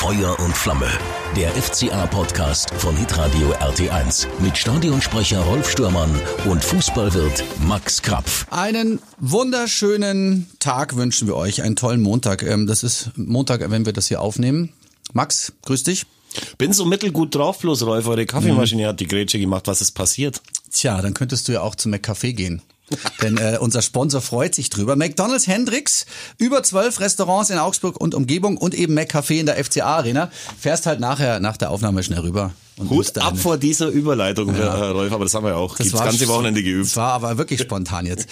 Feuer und Flamme. Der FCA-Podcast von Hitradio RT1 mit Stadionsprecher Rolf Stürmann und Fußballwirt Max Krapf. Einen wunderschönen Tag wünschen wir euch, einen tollen Montag. Ähm, Das ist Montag, wenn wir das hier aufnehmen. Max, grüß dich. Bin so mittelgut drauf, bloß Rolf, eure Kaffeemaschine hat die Grätsche gemacht. Was ist passiert? Tja, dann könntest du ja auch zu McCafé gehen. Denn äh, unser Sponsor freut sich drüber. McDonald's Hendricks, über zwölf Restaurants in Augsburg und Umgebung und eben McCafé in der FCA Arena. Fährst halt nachher nach der Aufnahme schnell rüber. Und Hut ab vor dieser Überleitung, Herr Rolf, aber das haben wir ja auch das, war ganze Wochenende Das geübt. war aber wirklich spontan jetzt.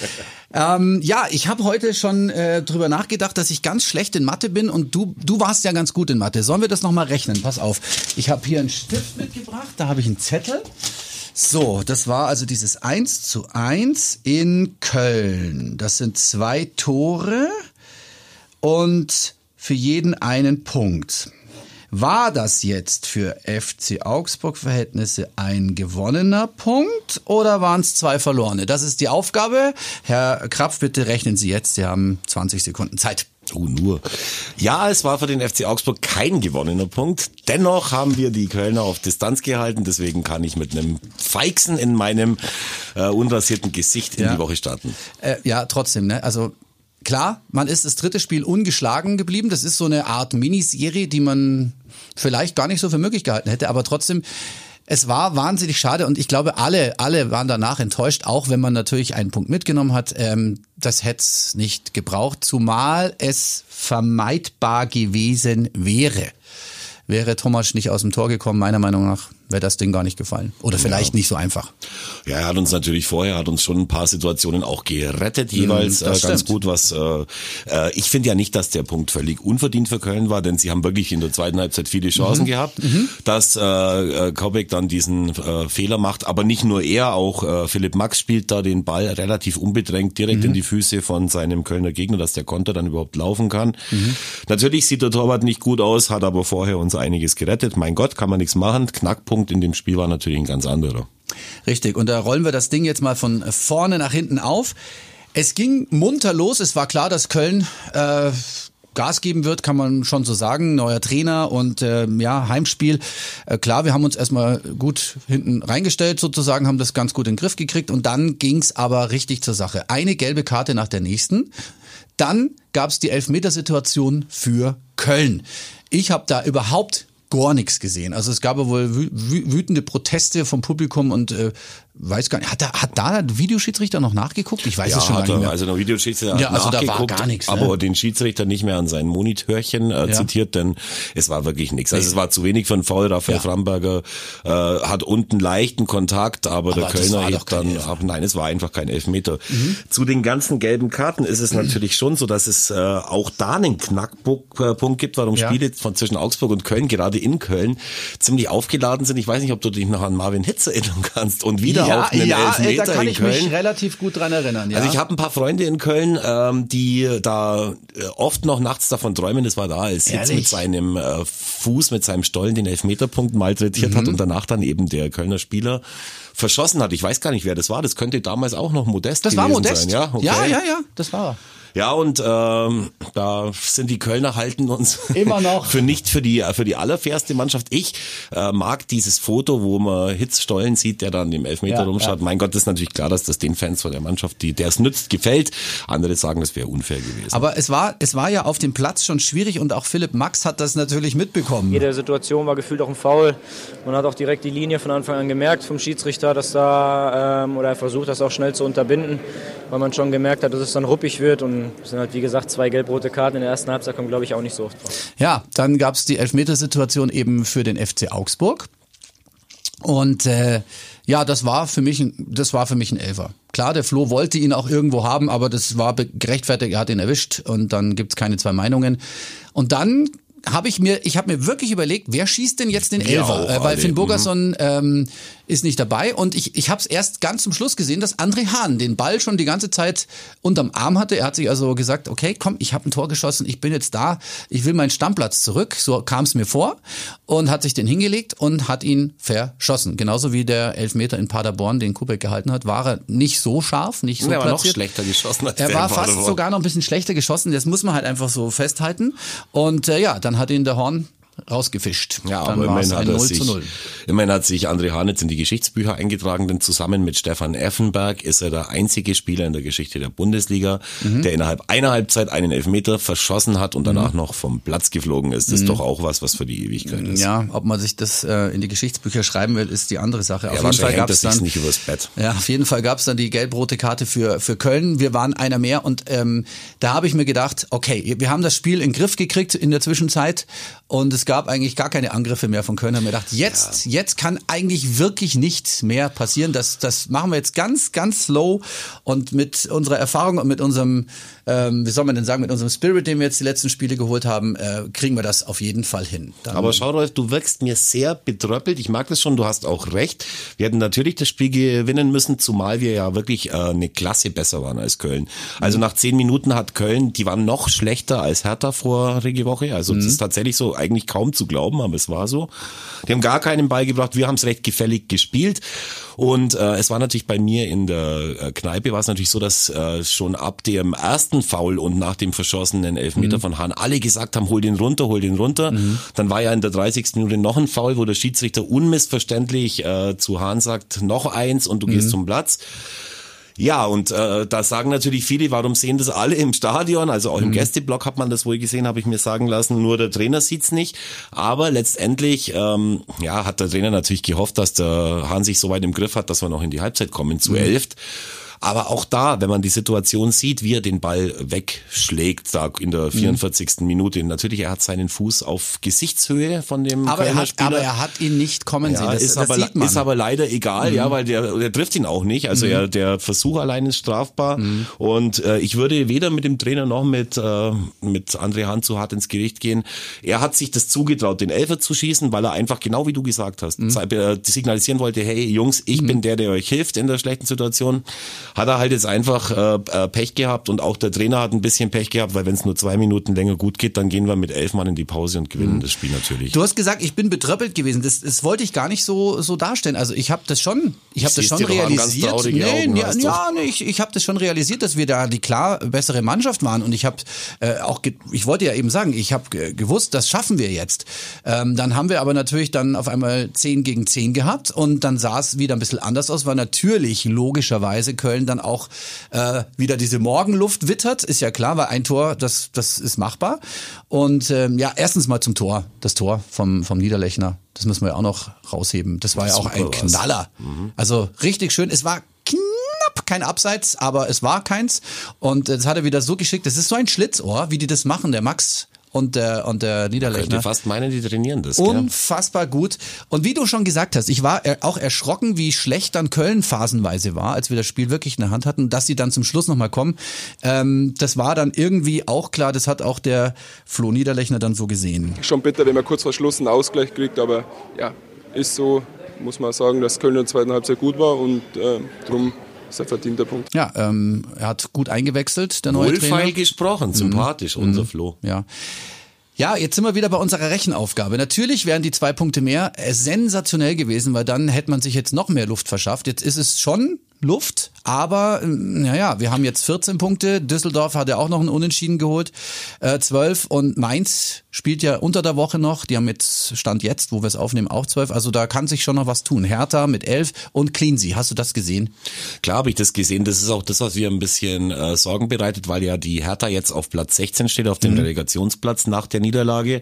ähm, ja, ich habe heute schon äh, drüber nachgedacht, dass ich ganz schlecht in Mathe bin und du du warst ja ganz gut in Mathe. Sollen wir das noch mal rechnen? Pass auf. Ich habe hier einen Stift mitgebracht, da habe ich einen Zettel. So, das war also dieses 1 zu 1 in Köln. Das sind zwei Tore und für jeden einen Punkt. War das jetzt für FC Augsburg-Verhältnisse ein gewonnener Punkt oder waren es zwei verlorene? Das ist die Aufgabe. Herr Krapf, bitte rechnen Sie jetzt. Sie haben 20 Sekunden Zeit. Oh, nur. Ja, es war für den FC Augsburg kein gewonnener Punkt. Dennoch haben wir die Kölner auf Distanz gehalten. Deswegen kann ich mit einem Feixen in meinem äh, unrasierten Gesicht in Ja. die Woche starten. Äh, ja, trotzdem, ne? Also klar, man ist das dritte Spiel ungeschlagen geblieben. Das ist so eine Art Miniserie, die man vielleicht gar nicht so für möglich gehalten hätte, aber trotzdem. Es war wahnsinnig schade und ich glaube, alle, alle waren danach enttäuscht, auch wenn man natürlich einen Punkt mitgenommen hat. Ähm, das hätte es nicht gebraucht, zumal es vermeidbar gewesen wäre. Wäre Thomas nicht aus dem Tor gekommen, meiner Meinung nach, wäre das Ding gar nicht gefallen. Oder vielleicht nicht so einfach. Ja, er hat uns natürlich vorher, hat uns schon ein paar Situationen auch gerettet, jeweils Mm, das äh, ganz stimmt. gut. Was äh, äh, ich finde ja nicht, dass der Punkt völlig unverdient für Köln war, denn sie haben wirklich in der zweiten Halbzeit viele Chancen Mhm. gehabt, dass äh, äh, Kaubeck dann diesen äh, Fehler macht. Aber nicht nur er, auch äh, Philipp Max spielt da den Ball relativ unbedrängt direkt Mhm. in die Füße von seinem Kölner Gegner, dass der Konter dann überhaupt laufen kann. Mhm. Natürlich sieht der Torwart nicht gut aus, hat aber vorher uns einiges gerettet. Mein Gott, kann man nichts machen. Knackpunkt in dem Spiel war natürlich ein ganz anderer. Richtig, und da rollen wir das Ding jetzt mal von vorne nach hinten auf. Es ging munter los, es war klar, dass Köln äh, Gas geben wird, kann man schon so sagen. Neuer Trainer und äh, ja, Heimspiel. Äh, klar, wir haben uns erstmal gut hinten reingestellt sozusagen, haben das ganz gut in den Griff gekriegt und dann ging's aber richtig zur Sache. Eine gelbe Karte nach der nächsten. Dann gab's die Elfmetersituation für Köln. Ich habe da überhaupt gar nichts gesehen. Also es gab ja wohl wü wü wütende Proteste vom Publikum und äh, weiß gar nicht, hat da, hat da der Videoschiedsrichter noch nachgeguckt? Ich weiß es schon gar hat nicht er, mehr. also der Videoschiedsrichter hat Ja, also da war gar nichts, ne? aber den Schiedsrichter nicht mehr an sein Monitörchen äh, Ja. zitiert, denn es war wirklich nichts. Also es war zu wenig von Foul. Raphael Ja. Framberger äh, hat unten leichten Kontakt, aber, der Aber das Kölner hebt kein dann Elfer. ab. Nein, es war einfach kein Elfmeter. Zu den ganzen gelben Karten ist es natürlich schon so, dass es äh, auch da einen Knackpunkt gibt, warum Ja. Spiele von zwischen Augsburg und Köln, gerade in Köln, ziemlich aufgeladen sind. Ich weiß nicht, ob du dich noch an Marvin Hitz erinnern kannst und wieder auf einen Elfmeter ey, da kann in ich Köln. mich relativ gut dran erinnern. Ja. Also ich habe ein paar Freunde in Köln, ähm, die da äh, oft noch nachts davon träumen, das war da, als Hitz mit seinem äh, Fuß, mit seinem Stollen den Elfmeterpunkt malträtiert Mhm. hat und danach dann eben der Kölner Spieler verschossen hat. Ich weiß gar nicht, wer das war. Das könnte damals auch noch Modest das gewesen war Modest. sein. Ja, okay. ja, ja, ja, das war er. Ja, und ähm, da sind die Kölner halten uns Immer noch. für nicht für die für die allerfairste Mannschaft. Ich äh, mag dieses Foto, wo man Hitz Stollen sieht, der dann im Elfmeter Ja, rumschaut. Mein Gott, das ist natürlich klar, dass das den Fans von der Mannschaft, die der es nützt, gefällt. Andere sagen, das wäre unfair gewesen. Aber es war, es war ja auf dem Platz schon schwierig und auch Philipp Max hat das natürlich mitbekommen. Jede Situation war gefühlt auch ein Foul. Man hat auch direkt die Linie von Anfang an gemerkt vom Schiedsrichter, dass da, ähm, oder er versucht das auch schnell zu unterbinden, weil man schon gemerkt hat, dass es dann ruppig wird. Und es sind halt, wie gesagt, zwei gelb-rote Karten in der ersten Halbzeit, kommen glaube ich auch nicht so oft vor. Ja, dann gab's die Elfmetersituation eben für den FC Augsburg. Und äh, ja, das war für mich, ein- das war für mich ein Elfer. Klar, der Flo wollte ihn auch irgendwo haben, aber das war gerechtfertigt, er hat ihn erwischt und dann gibt's keine zwei Meinungen. Und dann habe ich mir, ich habe mir wirklich überlegt, wer schießt denn jetzt den Elfer? auch Äh, weil Finn mhm. Burgerson ähm, ist nicht dabei und ich, ich habe es erst ganz zum Schluss gesehen, dass André Hahn den Ball schon die ganze Zeit unterm Arm hatte. Er hat sich also gesagt, okay, komm, ich habe ein Tor geschossen, ich bin jetzt da, ich will meinen Stammplatz zurück. So kam es mir vor und hat sich den hingelegt und hat ihn verschossen. Genauso wie der Elfmeter in Paderborn, den Kubek gehalten hat, war er nicht so scharf, nicht so er war noch platziert. schlechter geschossen als Er war fast sogar noch ein bisschen schlechter geschossen. Das muss man halt einfach so festhalten. Und äh, ja, dann hat ihn der Horn rausgefischt. Ja, Dann aber immerhin ein hat, er 0 sich, zu 0. immerhin hat sich André Hanitz in die Geschichtsbücher eingetragen, denn zusammen mit Stefan Effenberg ist er der einzige Spieler in der Geschichte der Bundesliga, Mhm. der innerhalb einer Halbzeit einen Elfmeter verschossen hat und danach noch vom Platz geflogen ist. Das ist doch auch was, was für die Ewigkeit ist. Mhm. Ja, ob man sich das äh, in die Geschichtsbücher schreiben will, ist die andere Sache. Ja, auf jeden Fall gab es dann nicht übers Bett. Ja, auf jeden Fall gab es dann die gelb-rote Karte für, für Köln. Wir waren einer mehr und ähm, da habe ich mir gedacht, okay, wir haben das Spiel in den Griff gekriegt in der Zwischenzeit und es gab eigentlich gar keine Angriffe mehr von Köln. Haben mir gedacht, jetzt, jetzt kann eigentlich wirklich nichts mehr passieren. Das, das machen wir jetzt ganz, ganz slow und mit unserer Erfahrung und mit unserem, ähm, wie soll man denn sagen, mit unserem Spirit, den wir jetzt die letzten Spiele geholt haben, äh, kriegen wir das auf jeden Fall hin. Dann, Aber schau, Rolf, du wirkst mir sehr betröppelt. Ich mag das schon, du hast auch recht. Wir hätten natürlich das Spiel gewinnen müssen, zumal wir ja wirklich äh, eine Klasse besser waren als Köln. Also nach zehn Minuten hat Köln, die waren noch schlechter als Hertha vorige Woche. Also das ist tatsächlich so eigentlich kaum zu glauben, aber es war so. Die haben gar keinen Ball gebracht. Wir haben es recht gefällig gespielt. Und äh, es war natürlich bei mir in der äh, Kneipe war es natürlich so, dass äh, schon ab dem ersten Foul und nach dem verschossenen Elfmeter von Hahn alle gesagt haben, hol den runter, hol den runter. Dann war ja in der 30. Minute noch ein Foul, wo der Schiedsrichter unmissverständlich äh, zu Hahn sagt, noch eins und du gehst zum Platz. Ja, und äh, da sagen natürlich viele, warum sehen das alle im Stadion? Also auch im Gästeblock hat man das wohl gesehen, habe ich mir sagen lassen. Nur der Trainer sieht's nicht. Aber letztendlich ähm, ja, hat der Trainer natürlich gehofft, dass der Hahn sich so weit im Griff hat, dass wir noch in die Halbzeit kommen zu elft. Aber auch da, wenn man die Situation sieht, wie er den Ball wegschlägt, da in der 44. Minute. Natürlich, er hat seinen Fuß auf Gesichtshöhe von dem aber, er Kölner hat, Spieler. aber er hat ihn nicht kommen sehen. Ja, Das, ist, das aber, sieht man. ist aber leider egal, ja, weil der, der trifft ihn auch nicht. Also er, der Versuch allein ist strafbar. Und äh, ich würde weder mit dem Trainer noch mit, äh, mit André Hahn zu hart ins Gericht gehen. Er hat sich das zugetraut, den Elfer zu schießen, weil er einfach, genau wie du gesagt hast, zei- äh, signalisieren wollte, hey Jungs, ich bin der, der euch hilft in der schlechten Situation. Hat er halt jetzt einfach äh, äh, Pech gehabt und auch der Trainer hat ein bisschen Pech gehabt, weil wenn es nur zwei Minuten länger gut geht, dann gehen wir mit elf Mann in die Pause und gewinnen das Spiel natürlich. Du hast gesagt, ich bin betröppelt gewesen. Das, das wollte ich gar nicht so so darstellen. Also ich habe das schon, ich habe das schon realisiert. traurige Augen ja, ja, nee, ich, ich habe das schon realisiert, dass wir da die klar bessere Mannschaft waren. Und ich habe äh, auch, ich wollte ja eben sagen, ich habe ge gewusst, das schaffen wir jetzt. Ähm, dann haben wir aber natürlich dann auf einmal 10 gegen 10 gehabt und dann sah es wieder ein bisschen anders aus, weil natürlich logischerweise Köln dann auch äh, wieder diese Morgenluft wittert, ist ja klar, weil ein Tor, das, das ist machbar. Und ähm, ja, erstens mal zum Tor, das Tor vom, vom Niederlechner, das müssen wir ja auch noch rausheben. Das war ja auch ein war's. Knaller. Also richtig schön. Es war knapp kein Abseits, aber es war keins. Und das hat er wieder so geschickt. Das ist so ein Schlitzohr, wie die das machen, der Max und der, und der Könnte Niederlechner. fast meinen, die trainieren das. gell? Unfassbar gut. Und wie du schon gesagt hast, ich war er- auch erschrocken, wie schlecht dann Köln phasenweise war, als wir das Spiel wirklich in der Hand hatten, dass sie dann zum Schluss nochmal kommen. Ähm, das war dann irgendwie auch klar, das hat auch der Flo Niederlechner dann so gesehen. schon bitter, wenn man kurz vor Schluss einen Ausgleich kriegt, aber ja, ist so, muss man sagen, dass Köln in der zweiten Halbzeit gut war und äh, darum ist ein verdienter Punkt. Ja, ähm, er hat gut eingewechselt, der neue Wohlfeil Trainer. gesprochen, sympathisch, unser Flo. Ja. Ja, jetzt sind wir wieder bei unserer Rechenaufgabe. Natürlich wären die zwei Punkte mehr äh, sensationell gewesen, weil dann hätte man sich jetzt noch mehr Luft verschafft. Jetzt ist es schon Luft, aber naja, wir haben jetzt 14 Punkte. Düsseldorf hat ja auch noch einen Unentschieden geholt, äh, 12 und Mainz spielt ja unter der Woche noch. Die haben jetzt Stand jetzt, wo wir es aufnehmen, auch 12. Also da kann sich schon noch was tun. Hertha mit 11 und Cleansea. Hast du das gesehen? Klar habe ich das gesehen. Das ist auch das, was wir ein bisschen äh, Sorgen bereitet, weil ja die Hertha jetzt auf Platz 16 steht, auf dem Relegationsplatz nach der Niederlage.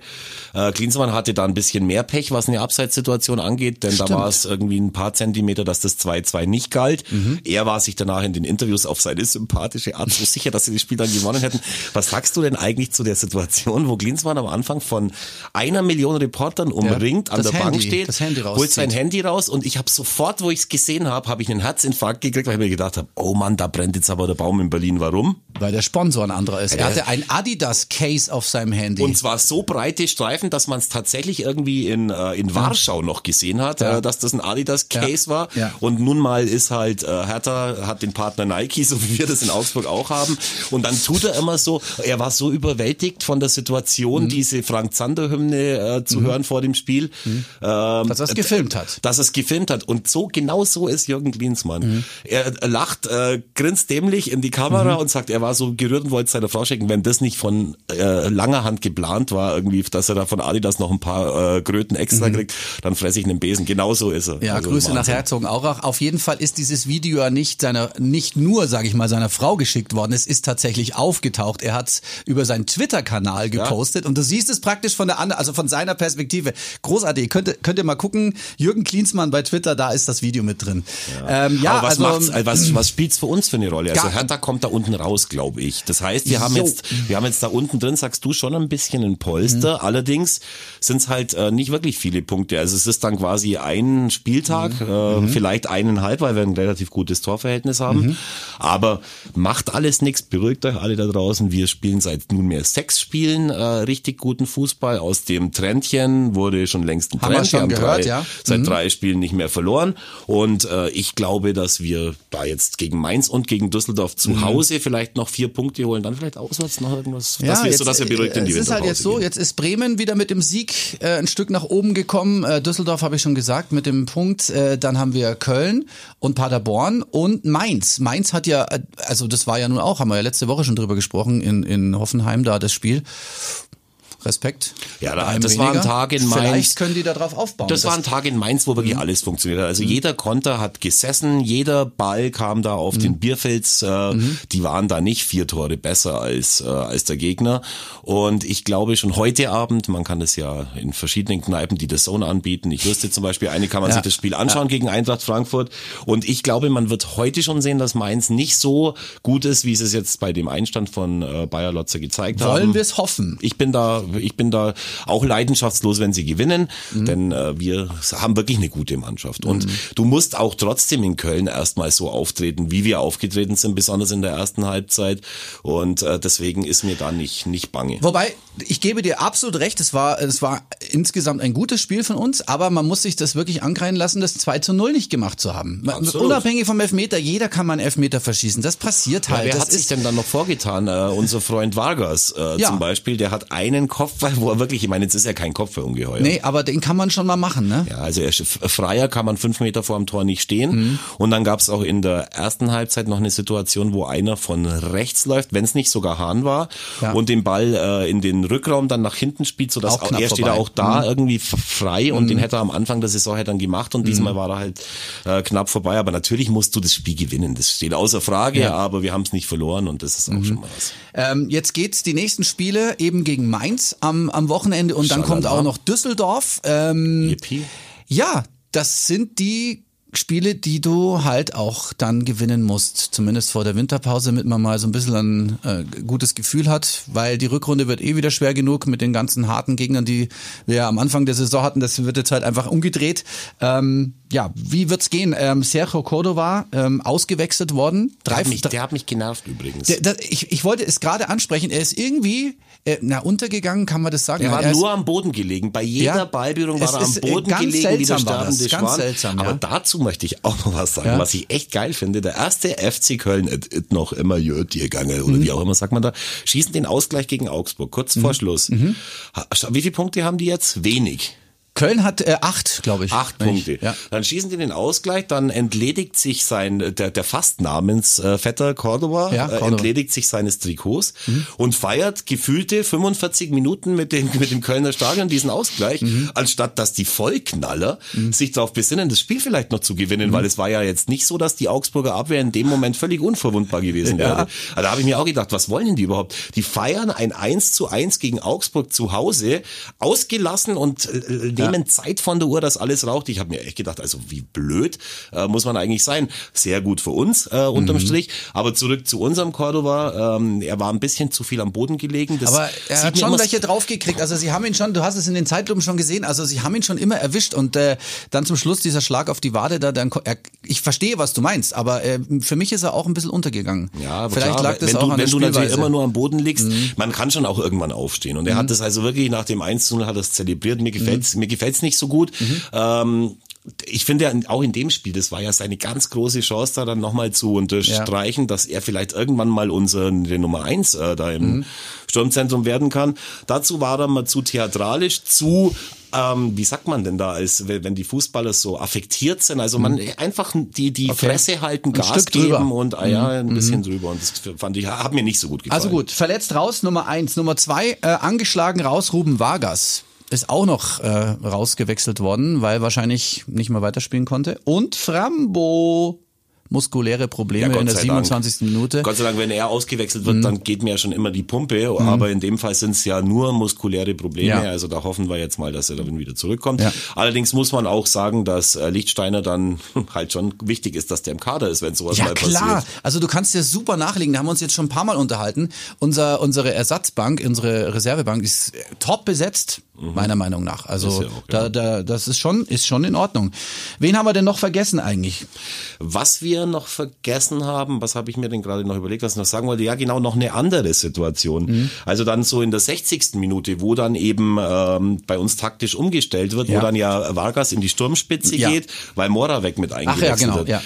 Äh, Klinsmann hatte da ein bisschen mehr Pech, was eine Abseitssituation angeht, denn da Stimmt. war es irgendwie ein paar Zentimeter, dass das 2-2 nicht galt. Er war sich danach in den Interviews auf seine sympathische Art so sicher, dass sie das Spiel dann gewonnen hätten. Was sagst du denn eigentlich zu der Situation, wo Klinsmann am Anfang von einer Million Reportern umringt, an das der Bank Handy, steht, das Handy holt sein. Handy raus und ich habe sofort, wo ich es gesehen habe, habe ich einen Herzinfarkt gekriegt, weil ich mir gedacht habe, oh Mann, da brennt jetzt aber der Baum in Berlin. Warum? Weil der Sponsor ein anderer ist. Er hatte ein Adidas-Case auf seinem Handy. Und zwar so breite Streifen, dass man es tatsächlich irgendwie in, äh, in Warschau noch gesehen hat, Ja. äh, dass das ein Adidas Case Ja. war. Ja. Und nun mal ist halt äh, Hertha hat den Partner Nike, so wie wir das in Augsburg auch haben. Und dann tut er immer so, er war so überwältigt von der Situation, die diese Frank Zander Hymne äh, zu hören vor dem Spiel. Ähm, Dass er es gefilmt hat. Dass er es gefilmt hat. Und so, genau so ist Jürgen Klinsmann. Er äh, lacht, äh, grinst dämlich in die Kamera und sagt, er war so gerührt und wollte seiner Frau schicken, wenn das nicht von äh, langer Hand geplant war, irgendwie, dass er da von Adidas noch ein paar äh, Kröten extra kriegt, dann fresse ich einen Besen. Genau so ist er. Ja, Also Grüße nach. Herzogenaurach. Auf jeden Fall ist dieses Video ja nicht seiner, nicht nur, sage ich mal, seiner Frau geschickt worden. Es ist tatsächlich aufgetaucht. Er hat es über seinen Twitter-Kanal gepostet und du siehst es praktisch von der anderen, also von seiner Perspektive. Großartig. Könnt, ihr- könnt ihr mal gucken. Jürgen Klinsmann bei Twitter, da ist das Video mit drin. Ja, ähm, ja Aber was, also, äh, was, was spielt's für uns für eine Rolle? Also Hertha kommt da unten raus, glaube ich. Das heißt, wir haben Jo. jetzt, wir haben jetzt da unten drin, sagst du, schon ein bisschen ein Polster. Mhm. Allerdings sind's halt äh, nicht wirklich viele Punkte. Also es ist dann quasi ein Spieltag, Mhm. äh, vielleicht eineinhalb, weil wir ein relativ gutes Torverhältnis haben. Mhm. Aber macht alles nichts, beruhigt euch alle da draußen. Wir spielen seit nunmehr sechs Spielen äh, richtig guten Fußball. Aus dem Trendchen wurde schon längst ein Haben wir Trend. schon haben gehört, drei, ja. Mhm. Seit drei Spielen nicht mehr verloren. Und äh, ich glaube, dass wir da jetzt gegen Mainz und gegen Düsseldorf zu Hause vielleicht noch vier Punkte holen, dann vielleicht auswärts noch irgendwas. dass wir, so dass wir beruhigt in die äh, Es ist halt jetzt so, gehen. jetzt ist Bremen wieder mit dem Sieg äh, ein Stück nach oben gekommen. Äh, Düsseldorf habe ich schon gesagt mit dem Punkt. Äh, dann haben wir Köln und Paderborn und Mainz. Mainz hat ja, äh, also das war ja nun auch, haben wir ja letzte Woche schon drüber gesprochen in, in Hoffenheim da das Spiel. Respekt. Ja, da- das war ein. Tag in Mainz. Vielleicht können die da drauf aufbauen. Das war ein Tag in Mainz, wo wirklich Mhm. alles funktioniert hat. Also jeder Konter hat gesessen, jeder Ball kam da auf Mhm. den Bierfels. Äh, Die waren da nicht vier Tore besser als, äh, als der Gegner. Und ich glaube schon heute Abend, man kann das ja in verschiedenen Kneipen, die das Zone anbieten. Ich wüsste zum Beispiel, eine kann man Ja. sich das Spiel anschauen gegen Eintracht Frankfurt. Und ich glaube, man wird heute schon sehen, dass Mainz nicht so gut ist, wie sie es jetzt bei dem Einstand von äh, Bayer Lotzer gezeigt haben. Wollen wir es hoffen? Ich bin da, ich bin da auch leidenschaftslos, wenn sie gewinnen, denn äh, wir haben wirklich eine gute Mannschaft. Und du musst auch trotzdem in Köln erstmal so auftreten, wie wir aufgetreten sind, besonders in der ersten Halbzeit. Und äh, deswegen ist mir da nicht, nicht bange. Wobei, ich gebe dir absolut recht, es war, es war insgesamt ein gutes Spiel von uns, aber man muss sich das wirklich ankreiden lassen, das 2 zu 0 nicht gemacht zu haben. Absolut. Unabhängig vom Elfmeter, jeder kann mal einen Elfmeter verschießen. Das passiert Ja, halt. wer das hat sich denn dann noch vorgetan? Äh, unser Freund Vargas äh, Ja. zum Beispiel, der hat einen Kopfball, wo er wirklich, ich meine, jetzt ist er kein Kopfballungeheuer. nee, aber den kann man schon mal machen, ne? Ja, also er, freier kann man fünf Meter vor dem Tor nicht stehen. Mhm. Und dann gab es auch in der ersten Halbzeit noch eine Situation, wo einer von rechts läuft, wenn es nicht sogar Hahn war, Ja. und den Ball äh, in den Rückraum dann nach hinten spielt, sodass Auch er steht vorbei. Mhm. auch da irgendwie f- frei und den hätte er am Anfang der Saison halt dann gemacht und diesmal war er halt äh, knapp vorbei. Aber natürlich musst du das Spiel gewinnen. Das steht außer Frage, Ja. Mhm. aber wir haben es nicht verloren und das ist auch schon mal was. Ähm, jetzt geht's die nächsten Spiele eben gegen Mainz am, am Wochenende und dann Schalala. kommt auch noch Düsseldorf. Ähm, Yippie. ja, das sind die Spiele, die du halt auch dann gewinnen musst, zumindest vor der Winterpause, damit man mal so ein bisschen ein äh, gutes Gefühl hat, weil die Rückrunde wird eh wieder schwer genug mit den ganzen harten Gegnern, die wir ja am Anfang der Saison hatten. Das wird jetzt halt einfach umgedreht. Ähm, ja, wie wird's gehen? Ähm, Sergio Cordova ähm, ausgewechselt worden. Der Drei, hat, mich, der hat mich genervt übrigens. der, der, ich, ich wollte es gerade ansprechen. Er ist irgendwie äh, na untergegangen, kann man das sagen? Er war nur am Boden gelegen. Bei jeder Ja. Ballberührung Es war er am äh, Boden ganz gelegen, wie der seltsam war das. sterbende Ganz Schwan. seltsam, Aber ja. dazu möchte ich auch noch was sagen, Ja. was ich echt geil finde. Der erste FC Köln, it, it noch immer Jöt gegangen Mhm. oder wie auch immer sagt man da, schießen den Ausgleich gegen Augsburg, kurz Mhm. vor Schluss. Ha- Wie viele Punkte haben die jetzt? Wenig. Köln hat äh, acht, glaube ich. Acht Punkte. Ja. Dann schießen die den Ausgleich, dann entledigt sich sein, der, der fast Namensvetter Cordoba, Ja, äh, Cordoba. entledigt sich seines Trikots und feiert gefühlte 45 Minuten mit dem, mit dem Kölner Stadion diesen Ausgleich, anstatt dass die Vollknaller sich darauf besinnen, das Spiel vielleicht noch zu gewinnen, weil es war ja jetzt nicht so, dass die Augsburger Abwehr in dem Moment völlig unverwundbar gewesen wäre. Also da habe ich mir auch gedacht, was wollen denn die überhaupt? Die feiern ein 1 zu 1 gegen Augsburg zu Hause, ausgelassen und äh, nehmen Zeit von der Uhr, dass alles raucht. Ich habe mir echt gedacht, also wie blöd äh, muss man eigentlich sein. Sehr gut für uns äh, unterm Mhm. Strich. Aber zurück zu unserem Cordova. Ähm, er war ein bisschen zu viel am Boden gelegen. Das Aber er hat schon welche draufgekriegt. Also sie haben ihn schon, du hast es in den Zeitlupen schon gesehen, also sie haben ihn schon immer erwischt und äh, dann zum Schluss dieser Schlag auf die Wade da, dann, er, ich verstehe, was du meinst, aber äh, für mich ist er auch ein bisschen untergegangen. Ja, Vielleicht klar, lag das wenn auch du, an der wenn du natürlich. Mhm. immer nur am Boden liegst, man kann schon auch irgendwann aufstehen. Und er hat das also wirklich nach dem 1 zu 0 hat es zelebriert. Mir gefällt's, Mhm. mir gefällt's nicht so gut. Ähm, ich finde ja auch in dem Spiel, das war ja seine ganz große Chance, da dann nochmal zu unterstreichen, ja. dass er vielleicht irgendwann mal unsere Nummer eins äh, da im mhm. Sturmzentrum werden kann. Dazu war er mal zu theatralisch, zu ähm, wie sagt man denn da, als wenn die Fußballer so affektiert sind, also man mhm. einfach die die okay. Fresse halten, Gas Stück geben drüber. und ah, ja, ein mhm. bisschen drüber und das fand ich hat mir nicht so gut gefallen. Also gut, verletzt raus Nummer eins, Nummer zwei äh, angeschlagen raus Ruben Vargas ist auch noch äh, rausgewechselt worden, weil wahrscheinlich nicht mehr weiterspielen konnte und Frambo muskuläre Probleme ja, in der 27. Dank. Minute. Gott sei Dank, wenn er ausgewechselt wird, mhm. dann geht mir ja schon immer die Pumpe, mhm. aber in dem Fall sind es ja nur muskuläre Probleme, ja. also da hoffen wir jetzt mal, dass er dann wieder zurückkommt. Ja. Allerdings muss man auch sagen, dass äh, Lichtsteiner dann halt schon wichtig ist, dass der im Kader ist, wenn sowas ja, mal passiert. Ja klar, also du kannst dir super nachlegen, da haben wir uns jetzt schon ein paar Mal unterhalten. Unser, unsere Ersatzbank, unsere Reservebank ist top besetzt, mhm. meiner Meinung nach. Also auch, da, da, das ist schon, ist schon in Ordnung. Wen haben wir denn noch vergessen eigentlich? Was wir wir noch vergessen haben, was habe ich mir denn gerade noch überlegt, was ich noch sagen wollte? Ja, genau, noch eine andere Situation. Mhm. Also dann so in der 60. Minute, wo dann eben ähm, bei uns taktisch umgestellt wird, ja. wo dann ja Vargas in die Sturmspitze ja. geht, weil Mora weg mit eingewechselt Ach ja, genau, wird. Ja.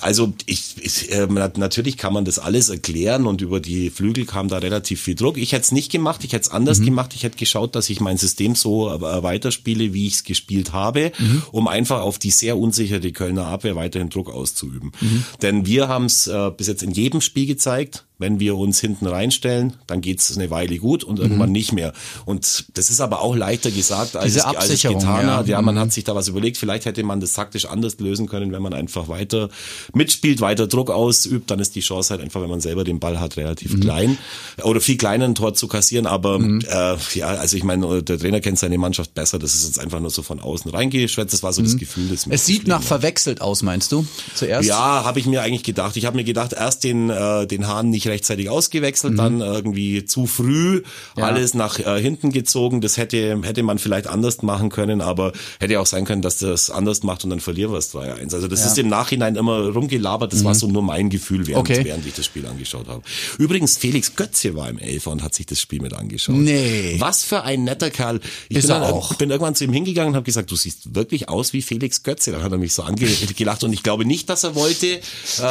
Also ich, ich äh, natürlich kann man das alles erklären und über die Flügel kam da relativ viel Druck. Ich hätte es nicht gemacht, ich hätte es anders mhm. gemacht. Ich hätte geschaut, dass ich mein System so äh, weiterspiele, wie ich es gespielt habe, mhm. um einfach auf die sehr unsichere Kölner Abwehr weiterhin Druck auszuüben. Mhm. Denn wir haben es äh, bis jetzt in jedem Spiel gezeigt, wenn wir uns hinten reinstellen, dann geht's eine Weile gut und irgendwann mhm. nicht mehr. Und das ist aber auch leichter gesagt, als, es, als es getan ja. hat. Ja, man mhm. hat sich da was überlegt. Vielleicht hätte man das taktisch anders lösen können, wenn man einfach weiter mitspielt, weiter Druck ausübt. Dann ist die Chance halt einfach, wenn man selber den Ball hat, relativ mhm. klein oder viel kleiner ein Tor zu kassieren. Aber mhm. äh, ja, also ich meine, der Trainer kennt seine Mannschaft besser. Das ist jetzt einfach nur so von außen reingeschwätzt. Das war so das mhm. Gefühl. Das es sieht nach verwechselt aus, meinst du? Zuerst? Ja, habe ich mir eigentlich gedacht. Ich habe mir gedacht, erst den, äh, den Hahn nicht rechtzeitig ausgewechselt, mhm. dann irgendwie zu früh ja. alles nach äh, hinten gezogen. Das hätte, hätte man vielleicht anders machen können, aber hätte auch sein können, dass das anders macht und dann verlieren wir es 3-1. Also das ja. ist im Nachhinein immer rumgelabert. Das mhm. war so nur mein Gefühl, während, okay. während ich das Spiel angeschaut habe. Übrigens, Felix Götze war im Elfer und hat sich das Spiel mit angeschaut. Nee. Was für ein netter Kerl. Ich ist bin, er auch. bin irgendwann zu ihm hingegangen und habe gesagt, du siehst wirklich aus wie Felix Götze. Dann hat er mich so angelacht und ich glaube nicht, dass er wollte, äh,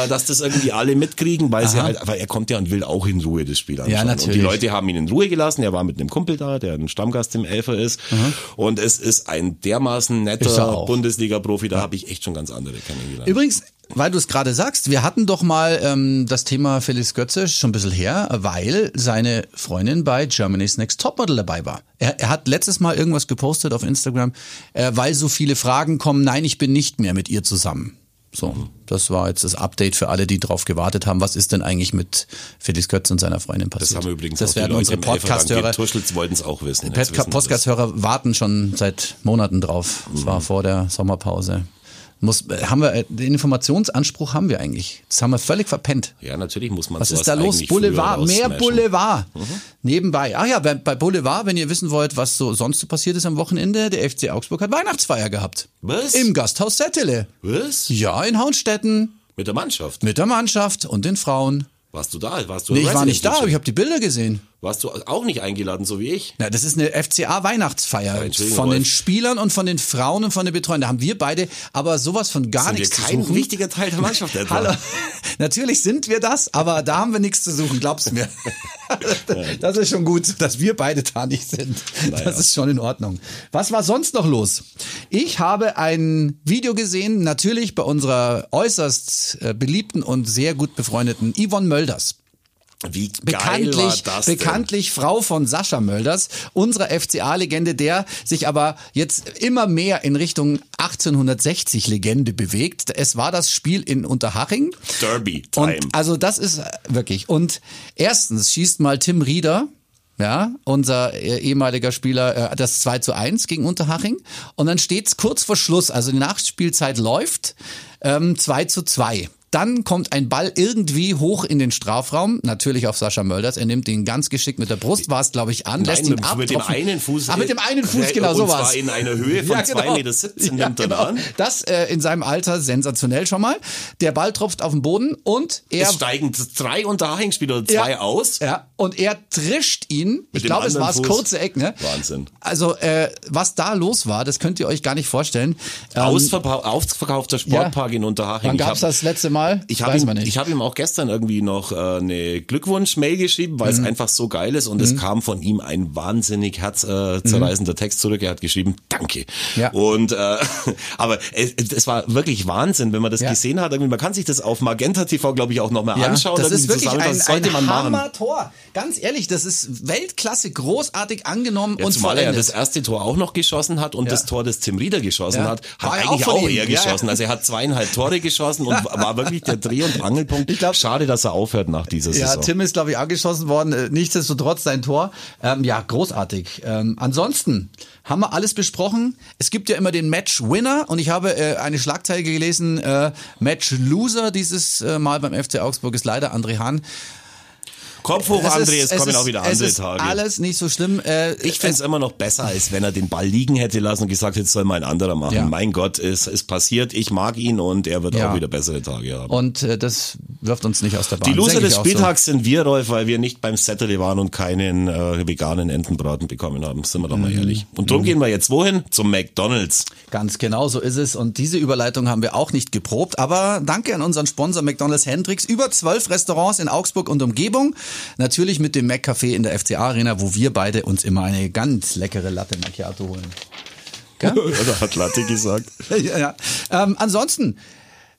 dass das irgendwie alle mitkriegen, weil Aha. sie halt, aber er kommt ja und will auch in Ruhe das Spiel anschauen. Ja, natürlich. Und die Leute haben ihn in Ruhe gelassen. Er war mit einem Kumpel da, der ein Stammgast im Elfer ist. Mhm. Und es ist ein dermaßen netter Bundesliga-Profi. Da ja. habe ich echt schon ganz andere kennengelernt. Übrigens, weil du es gerade sagst, wir hatten doch mal ähm, das Thema Felix Götze schon ein bisschen her, weil seine Freundin bei Germany's Next Topmodel dabei war. Er, er hat letztes Mal irgendwas gepostet auf Instagram, äh, weil so viele Fragen kommen, nein, ich bin nicht mehr mit ihr zusammen. So, das war jetzt das Update für alle, die drauf gewartet haben. Was ist denn eigentlich mit Felix Kötz und seiner Freundin passiert? Das haben wir übrigens das werden unsere Podcast-Hörer. wollten es auch wissen. Podcast-Hörer warten schon seit Monaten drauf. Das mhm. war vor der Sommerpause. Muss, haben wir, den Informationsanspruch haben wir eigentlich. Das haben wir völlig verpennt. Ja, natürlich muss man Was ist da los? Boulevard, mehr Boulevard. Mhm. Nebenbei. Ach ja, bei, Boulevard, wenn ihr wissen wollt, was so sonst so passiert ist am Wochenende, der FC Augsburg hat Weihnachtsfeier gehabt. Was? Im Gasthaus Settele. Was? Ja, in Haunstetten. Mit der Mannschaft? Mit der Mannschaft und den Frauen. Warst du da? Warst du nee, ich war nicht da, aber ich habe die Bilder gesehen. Warst du auch nicht eingeladen, so wie ich? Na, das ist eine FCA-Weihnachtsfeier ja, von Rolf. den Spielern und von den Frauen und von den Betreuern. Da haben wir beide aber sowas von gar sind nichts wir kein zu suchen. wichtiger Teil der Mannschaft etwa. Hallo. Natürlich sind wir das, aber da haben wir nichts zu suchen, glaubst mir. das ist schon gut, dass wir beide da nicht sind. Naja. Das ist schon in Ordnung. Was war sonst noch los? Ich habe ein Video gesehen, natürlich bei unserer äußerst äh, beliebten und sehr gut befreundeten Yvonne Mölders. Wie geil bekanntlich, war das denn? bekanntlich Frau von Sascha Mölders, unserer FCA-Legende, der sich aber jetzt immer mehr in Richtung 1860-Legende bewegt. Es war das Spiel in Unterhaching. Derby Time. Und also das ist wirklich. Und erstens schießt mal Tim Rieder, ja, unser äh, ehemaliger Spieler, äh, das 2 zu 1 gegen Unterhaching. Und dann steht's kurz vor Schluss, also die Nachspielzeit läuft, ähm, 2 zu 2. Dann kommt ein Ball irgendwie hoch in den Strafraum, natürlich auf Sascha Mölders. Er nimmt den ganz geschickt mit der Brust, war es glaube ich an, Nein, lässt ihn mit, mit dem einen Fuß. Ah, mit dem einen Fuß, genau, und so zwar in einer Höhe von Ja, zwei genau. Meter siebzehn Ja, nimmt er genau. an. Das äh, in seinem Alter sensationell schon mal. Der Ball tropft auf den Boden und er Es steigen drei Unterhaching-Spieler oder zwei ja, aus. Ja, und er trischt ihn. ich dem glaube, es war das kurze Eck, ne? Wahnsinn. Also, äh, was da los war, das könnt ihr euch gar nicht vorstellen. Ähm, Ausverkaufter Sportpark in Unterhaching. Wann Ich gab's hab- das letzte Mal? Ich habe ihm, ich hab ihm auch gestern irgendwie noch äh, eine Glückwunsch-Mail geschrieben, weil Mhm. es einfach so geil ist und es kam von ihm ein wahnsinnig herzzerreißender Text zurück. Er hat geschrieben, danke. Mhm. Ja. Und äh, aber es, es war wirklich Wahnsinn, wenn man das Ja. gesehen hat. Irgendwie, man kann sich das auf Magenta TV, glaube ich, auch nochmal ja, anschauen. das ist wirklich ein, das sollte ein man machen. Hammer-Tor. Ganz ehrlich, das ist Weltklasse, großartig angenommen Ja, und zumal er vollendet. das erste Tor auch noch geschossen hat und Ja. das Tor, das Tim Rieder geschossen hat, hat War eigentlich auch auch, er geschossen. Also er hat zweieinhalb Tore geschossen und war wirklich der Dreh- und Angelpunkt. Ich glaub- Schade, dass er aufhört nach dieser Ja, Saison. Tim ist, glaube ich, angeschossen worden. Äh, Nichtsdestotrotz sein Tor. Ähm, ja, großartig. Ähm, ansonsten haben wir alles besprochen. Es gibt ja immer den Match-Winner und ich habe äh, eine Schlagzeile gelesen, äh, Match-Loser dieses äh, Mal beim FC Augsburg ist leider André Hahn. Kopf hoch, Es André, ist- es kommen ist- auch wieder es andere ist Tage. alles nicht so schlimm. Äh, Ich fänd's es- immer noch besser, als wenn er den Ball liegen hätte lassen und gesagt, jetzt soll mal ein anderer machen. Ja. Mein Gott, es ist passiert, ich mag ihn und er wird Ja. auch wieder bessere Tage haben. Und äh, das wirft uns nicht aus der Bahn. Die Loser des auch so. Spieltags sind wir, Rolf, weil wir nicht beim Saturday waren und keinen äh, veganen Entenbraten bekommen haben. Sind wir doch Mhm. mal ehrlich. Und drum gehen wir jetzt wohin? Zum McDonalds. Ganz genau, so ist es. Und diese Überleitung haben wir auch nicht geprobt. Aber danke an unseren Sponsor McDonald's Hendricks. Über zwölf Restaurants in Augsburg und Umgebung. Natürlich mit dem McCafé in der FCA Arena, wo wir beide uns immer eine ganz leckere Latte Macchiato holen. Oder hat Latte gesagt? ja, ja. Ähm, ansonsten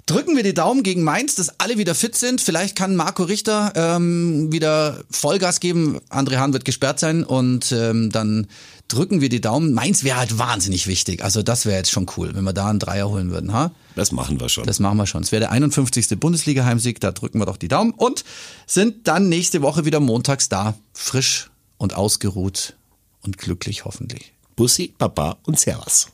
drücken wir die Daumen gegen Mainz, dass alle wieder fit sind. Vielleicht kann Marco Richter ähm, wieder Vollgas geben. André Hahn wird gesperrt sein und ähm, dann drücken wir die Daumen. Mainz wäre halt wahnsinnig wichtig. Also das wäre jetzt schon cool, wenn wir da einen Dreier holen würden. Ha? Das machen wir schon. Das machen wir schon. Es wäre der 51. Bundesliga-Heimsieg. Da drücken wir doch die Daumen und sind dann nächste Woche wieder montags da. Frisch und ausgeruht und glücklich hoffentlich. Bussi, Papa und Servus.